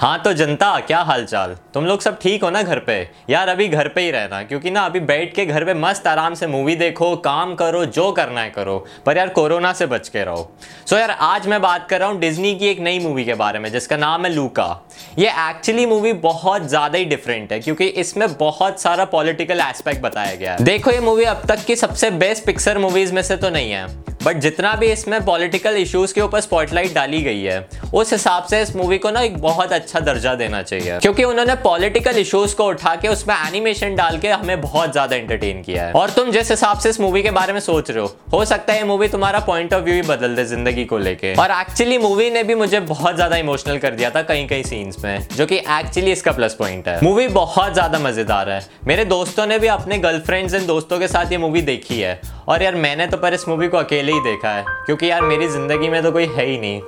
हाँ तो जनता, क्या हालचाल? तुम लोग सब ठीक हो ना घर पे? यार अभी घर पे ही रहना, क्योंकि ना अभी बैठ के घर पे मस्त आराम से मूवी देखो, काम करो, जो करना है करो। पर यार कोरोना से बच के रहो। सो यार आज मैं बात कर रहा हूँ डिज्नी की एक नई मूवी के बारे में, जिसका नाम है लूका ये एक्चुअली मूवी बहुत ज़्यादा ही डिफरेंट है, क्योंकि इसमें बहुत सारा पॉलिटिकल एस्पेक्ट बताया गया है। देखो ये मूवी अब तक की सबसे बेस्ट पिक्चर मूवीज़ में से तो नहीं है बट जितना भी इसमें पॉलिटिकल इश्यूज़ के ऊपर स्पॉटलाइट डाली गई है उस हिसाब से इस मूवी को ना एक बहुत अच्छा दर्जा देना चाहिए। क्योंकि उन्होंने पॉलिटिकल इश्यूज़ को उठा के उसमें एनिमेशन डाल के हमें बहुत ज़्यादा एंटरटेन किया है। और तुम जिस हिसाब से इस मूवी के बारे में सोच रहे हो हो सकता है ये मूवी तुम्हारा पॉइंट ऑफ़ व्यू ही बदल दे ज़िंदगी को लेके। और एक्चुअली मूवी ने भी मुझे बहुत ज़्यादा इमोशनल कर दिया था कहीं कहीं सीन्स में, जो कि एक्चुअली इसका प्लस पॉइंट है। मूवी बहुत ज़्यादा मज़ेदार है। मेरे दोस्तों ने भी अपने गर्लफ्रेंड्स एंड दोस्तों के साथ ये मूवी देखी है। और यार मैंने तो पर इस मूवी को अकेले ही देखा है, क्योंकि यार मेरी ज़िंदगी में तो कोई है ही नहीं।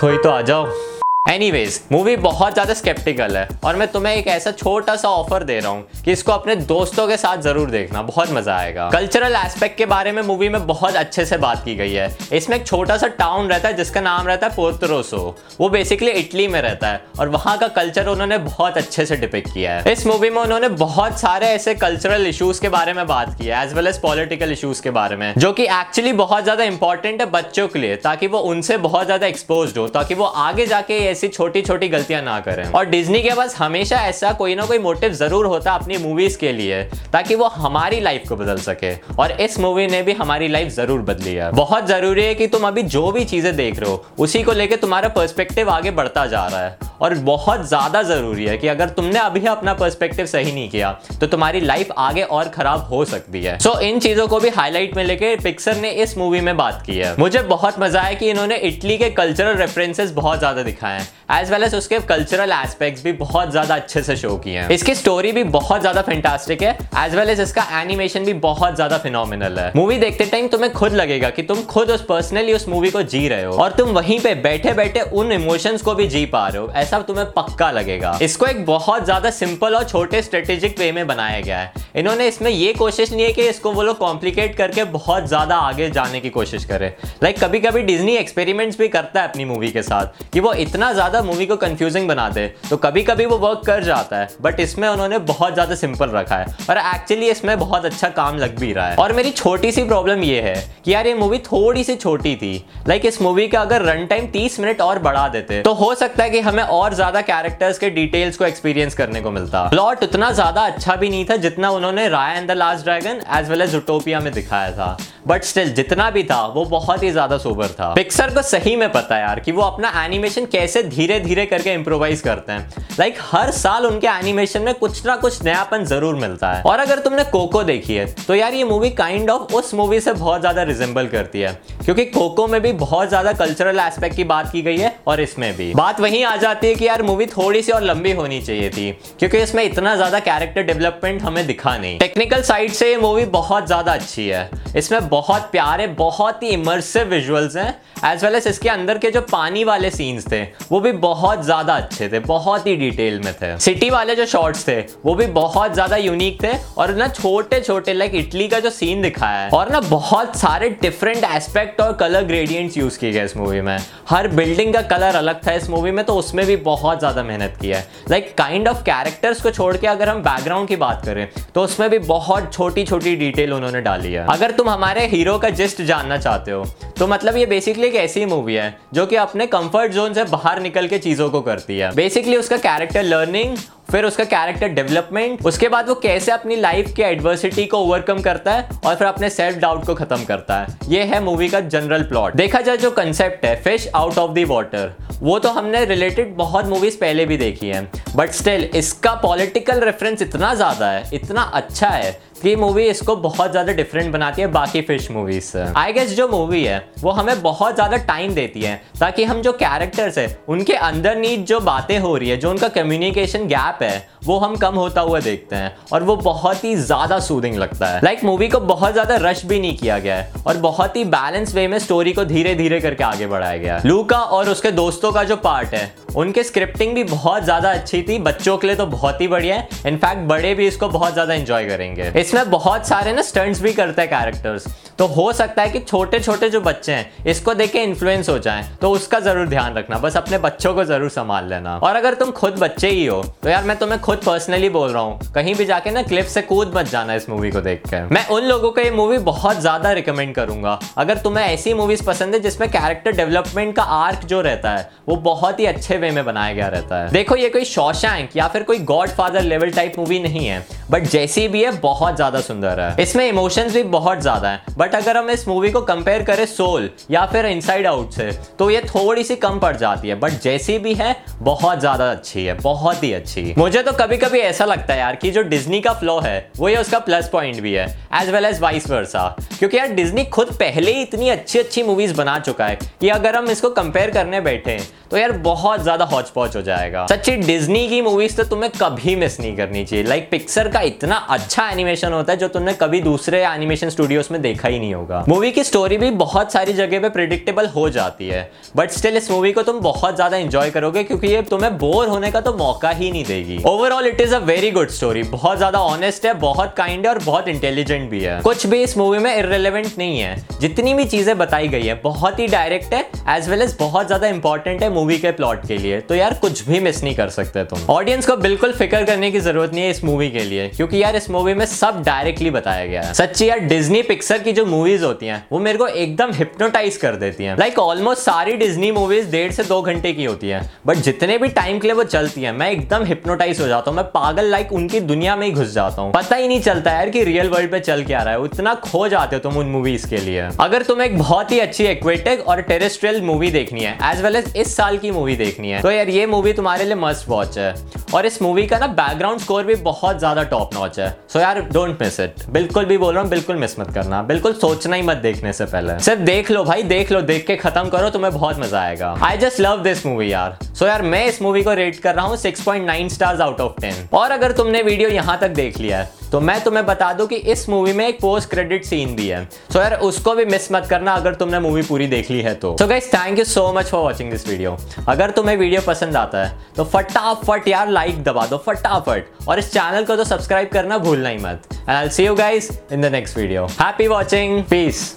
कोई तो आ जाओ। एनीवेज मूवी बहुत ज़्यादा स्केप्टिकल है और मैं तुम्हें एक ऐसा छोटा सा ऑफ़र दे रहा हूँ कि इसको अपने दोस्तों के साथ ज़रूर देखना, बहुत मज़ा आएगा। कल्चरल एस्पेक्ट के बारे में मूवी में बहुत अच्छे से बात की गई है। इसमें एक छोटा सा टाउन रहता है जिसका नाम रहता है पोर्तरोसो वो बेसिकली इटली में रहता है और वहाँ का कल्चर उन्होंने बहुत अच्छे से डिपिक किया है। इस मूवी में उन्होंने बहुत सारे ऐसे कल्चरल इशूज़ के बारे में बात की है as well as political issues के बारे में, जो कि एक्चुअली बहुत ज़्यादा इंपॉर्टेंट है बच्चों के लिए, ताकि वो उनसे बहुत ज़्यादा एक्सपोज हो, ताकि वो आगे जाके ऐसी छोटी छोटी गलतियाँ ना करें। और डिज्नी के पास हमेशा ऐसा कोई ना कोई मोटिव ज़रूर होता अपनी मूवीज़ के लिए ताकि वो हमारी लाइफ को बदल सके। और इस मूवी ने भी हमारी लाइफ ज़रूर बदली है। बहुत ज़रूरी है कि तुम अभी जो भी चीज़ें देख रहे हो उसी को लेकर तुम्हारा पर्सपेक्टिव आगे बढ़ता जा रहा है। और बहुत ज़्यादा ज़रूरी है कि अगर तुमने अभी अपना पर्सपेक्टिव सही नहीं किया तो तुम्हारी लाइफ आगे और खराब हो सकती है। सो so, इन चीज़ों को भी हाईलाइट में लेके पिक्सर ने इस मूवी में बात की है। मुझे बहुत मज़ा आया कि इन्होंने इटली के कल्चरल रेफरेंसेस बहुत ज़्यादा दिखाए हैं। एज वेल एज उसके कल्चरल एस्पेक्ट्स भी बहुत ज़्यादा अच्छे से शो किए हैं। इसकी स्टोरी भी बहुत ज़्यादा फैंटास्टिक है। एज वेल एज इसका एनिमेशन भी बहुत ज़्यादा फिनोमिनल है। मूवी देखते टाइम तुम्हें खुद लगेगा कि तुम खुद उस पर्सनली उस मूवी को जी रहे हो। और तुम वहीं पे बैठे बैठे उन इमोशंस को भी जी पा रहे हो। ऐसा तुम्हें पक्का लगेगा। इसको एक बहुत ज़्यादा सिंपल और छोटे स्ट्रेटेजिक वे में बनाया गया है। इन्होंने इसमें ये कोशिश नहीं है कि इसको वो लोग कॉम्प्लिकेट करके बहुत ज़्यादा आगे जाने की कोशिश करे। लाइक like, कभी कभी डिज्नी एक्सपेरिमेंट्स भी करता है अपनी मूवी के साथ कि वो इतना ज़्यादा मूवी को कंफ्यूजिंग बना दे तो कभी कभी वो वर्क कर जाता है बट इसमें उन्होंने बहुत ज़्यादा सिंपल रखा है। और एक्चुअली इसमें बहुत अच्छा काम लग भी रहा है। और मेरी छोटी सी प्रॉब्लम ये है कि यार ये मूवी थोड़ी सी छोटी थी। लाइक इस मूवी का अगर रन टाइम तीस मिनट और बढ़ा देते तो हो सकता है कि हमें और ज़्यादा कैरेक्टर्स के डिटेल्स को एक्सपीरियंस करने को मिलता। प्लॉट उतना ज़्यादा अच्छा भी नहीं था जितना उन्होंने Raya and the last dragon as well as Zootopia में दिखाया था। बट स्टिल जितना भी था, वो बहुत ही ज़्यादा सोबर था। पिक्सर को सही में पता है यार कि वो अपना एनिमेशन कैसे धीरे धीरे करके इम्प्रोवाइज करते हैं। लाइक like, हर साल उनके एनिमेशन में कुछ ना कुछ नयापन ज़रूर मिलता है। और अगर तुमने कोको देखी है तो यार ये मूवी काइंड ऑफ़ उस मूवी से बहुत ज़्यादा रिजेंबल करती है। क्योंकि कोको में भी बहुत ज़्यादा कल्चरल एस्पेक्ट की बात की गई है और इसमें भी। बात वही आ जाती है कि यार मूवी थोड़ी सी और लंबी होनी चाहिए थी क्योंकि इसमें इतना ज़्यादा कैरेक्टर डेवलपमेंट हमें दिखा नहीं। टेक्निकल साइड से ये मूवी बहुत ज़्यादा अच्छी है। इसमें बहुत प्यारे बहुत ही इमर्सिव विजुअल्स हैं एज वेल एज इसके अंदर के जो पानी वाले सीन्स थे वो भी बहुत ज़्यादा अच्छे थे, बहुत ही डिटेल में थे। सिटी वाले जो शॉट्स थे, वो भी बहुत ज़्यादा यूनिक थे और ना छोटे छोटे लाइक इटली का जो सीन दिखाया है, और ना बहुत सारे डिफरेंट एस्पेक्ट और कलर ग्रेडियंट्स यूज़ किए गए इस मूवी में। हर बिल्डिंग का कलर अलग था इस मूवी में तो उसमें भी बहुत ज़्यादा मेहनत की है। लाइक काइंड ऑफ़ कैरेक्टर्स को छोड़ के अगर हम बैकग्राउंड की बात करें तो उसमें भी बहुत छोटी छोटी डिटेल उन्होंने डाली है। अगर तुम हमारे हीरो का जिस्ट जानना चाहते हो तो मतलब ये बेसिकली एक ऐसी मूवी है, जो कि अपने कंफर्ट जोन से बाहर निकल के चीज़ों को करती है। बेसिकली उसका कैरेक्टर लर्निंग फिर उसका कैरेक्टर डेवलपमेंट उसके बाद वो कैसे अपनी लाइफ के एडवर्सिटी को ओवरकम करता है और फिर अपने सेल्फ डाउट को खत्म करता है। ये है मूवी का जनरल प्लॉट देखा जाए जो कंसेप्ट है fish out of the water वो तो हमने रिलेटेड बहुत मूवीज़ पहले भी देखी है। बट स्टिल इसका पॉलिटिकल रेफरेंस इतना ज़्यादा है, इतना अच्छा है ये मूवी इसको बहुत ज़्यादा डिफरेंट बनाती है, बाकी फ़िश मूवीज़ से आई गेस जो मूवी है, वो हमें बहुत ज़्यादा टाइम देती है, ताकि हम जो कैरेक्टर्स है, उनके अंदर नीच जो बातें हो रही है, जो उनका कम्युनिकेशन गैप है वो हम कम होता हुआ देखते हैं और वो बहुत ही ज़्यादा सूदिंग लगता है। लाइक like, मूवी को बहुत ज़्यादा रश भी नहीं किया गया है और बहुत ही बैलेंस वे में स्टोरी को धीरे धीरे करके आगे बढ़ाया गया है। लूका और उसके दोस्तों का जो पार्ट है उनके स्क्रिप्टिंग भी बहुत ज़्यादा अच्छी थी। बच्चों के लिए तो बहुत ही बढ़िया है। इनफैक्ट बड़े भी इसको बहुत ज़्यादा इंजॉय करेंगे। इसमें बहुत सारे ना स्टंट्स भी करते हैं कैरेक्टर्स तो हो सकता है कि छोटे छोटे जो बच्चे हैं, इसको देख के इन्फ्लुएंस हो जाए तो उसका ज़रूर ध्यान रखना। बस अपने बच्चों को ज़रूर संभाल लेना। और अगर तुम खुद बच्चे ही हो तो यार मैं तुम्हें खुद पर्सनली बोल रहा हूँ, कहीं भी जाके ना क्लिप से कूद मत जाना इस मूवी को देख कर मैं उन लोगों को ये मूवी बहुत ज़्यादा रिकमेंड करूँगा। अगर तुम्हें ऐसी मूवीज़ पसंद है जिसमें कैरेक्टर डेवलपमेंट का आर्क जो रहता है, वो बहुत ही अच्छे वे में बनाया गया रहता है। देखो, ये कोई शॉशैंक या फिर कोई Godfather level type movie नहीं है बट जैसी भी है, बहुत ज़्यादा सुंदर है। इसमें इमोशंस भी बहुत ज़्यादा है बट अगर हम इस मूवी को कंपेयर करें सोल या फिर इनसाइड आउट से तो ये थोड़ी सी कम पड़ जाती है। बट जैसी भी है, बहुत ज़्यादा अच्छी है, बहुत ही अच्छी। मुझे तो कभी कभी ऐसा लगता है यार कि जो डिज्नी का फ्लो है, वो ये उसका प्लस पॉइंट भी है as well as vice versa क्योंकि यार डिज्नी खुद पहले ही इतनी अच्छी अच्छी मूवीज़ बना चुका है कि अगर हम इसको कंपेयर करने बैठे तो यार बहुत ज़्यादा हौच पौच हो जाएगा। सच्ची डिज्नी की मूवीज़ तो तुम्हें कभी मिस नहीं करनी चाहिए। लाइक पिक्सर का इतना अच्छा एनिमेशन होता है, जो तुमने कभी दूसरे एनिमेशन स्टूडियोज में देखा ही नहीं होगा। मूवी की स्टोरी भी बहुत सारी जगह पे प्रिडिक्टेबल हो जाती है। बट स्टिल इस मूवी को तुम बहुत ज़्यादा इंजॉय करोगे क्योंकि ये तुम्हें बोर होने का तो मौका ही नहीं देगी। Overall it is a very good story बहुत ज़्यादा ऑनेस्ट है, बहुत काइंड है और बहुत इंटेलिजेंट भी है। कुछ भी इस मूवी में इरेलीवेंट नहीं है। जितनी भी चीज़ें बताई गई है, बहुत ही डायरेक्ट है एज वेल एज बहुत ज़्यादा इंपॉर्टेंट है मूवी के प्लॉट के लिए। तो यार कुछ भी मिस नहीं कर सकते तुम। ऑडियंस को बिल्कुल फ़िक्र करने की ज़रूरत नहीं है इस मूवी के लिए, क्योंकि यार इस मूवी में सब डायरेक्टली बताया गया है। सच्ची यार डिज्नी पिक्सर की जो मूवीज़ होती हैं, वो मेरे को एकदम हिप्नोटाइज कर देती हैं। लाइक ऑलमोस्ट सारी डिज्नी मूवीज़ डेढ़ से दो घंटे की होती है। बट जितने भी टाइम के लिए वो चलती है, मैं एकदम हिप्नोटाइज हो जाता हूँ। मैं पागल लाइक उनकी दुनिया में ही घुस जाता हूँ। पता ही नहीं चलता यार कि रियल वर्ल्ड पे चल क्या रहा है। उतना खो जाते हो तुम उन मूवीज़ के लिए। अगर तुम एक बहुत ही अच्छी एक्वेटिक और टेरेस्ट्रियल मूवी देखनी है एज वेल एज इस साल की मूवी देखनी है। तो यार, ये मूवी तुम्हारे लिए मस्ट वॉच है। और इस मूवी का ना बैकग्राउंड स्कोर भी बहुत ज़्यादा टॉप नॉच है। सो यार डोंट मिस इट बिल्कुल भी बोल रहा हूँ, बिल्कुल मिस मत करना। बिल्कुल सोचना ही मत देखने से पहले। सिर्फ़ देख लो भाई, देख लो, देख के खत्म करो, तुम्हें बहुत मज़ा आएगा। I just love this movie यार। सो so यार, मैं इस मूवी को रेट कर रहा हूँ 6.9 स्टार्स आउट ऑफ़ 10 और अगर तुमने वीडियो यहाँ तक देख लिया है तो मैं तुम्हें बता दूँ कि इस मूवी में एक पोस्ट क्रेडिट सीन भी है। सो so यार, उसको भी मिस मत करना अगर तुमने मूवी पूरी देख ली है तो। So guys thank you so much for watching this video अगर तुम्हें वीडियो पसंद आता है तो फटाफट यार लाइक दबा दो, फटाफट। और इस चैनल को तो सब्सक्राइब करना भूलना ही मत। And I see you guys in the next video happy watching peace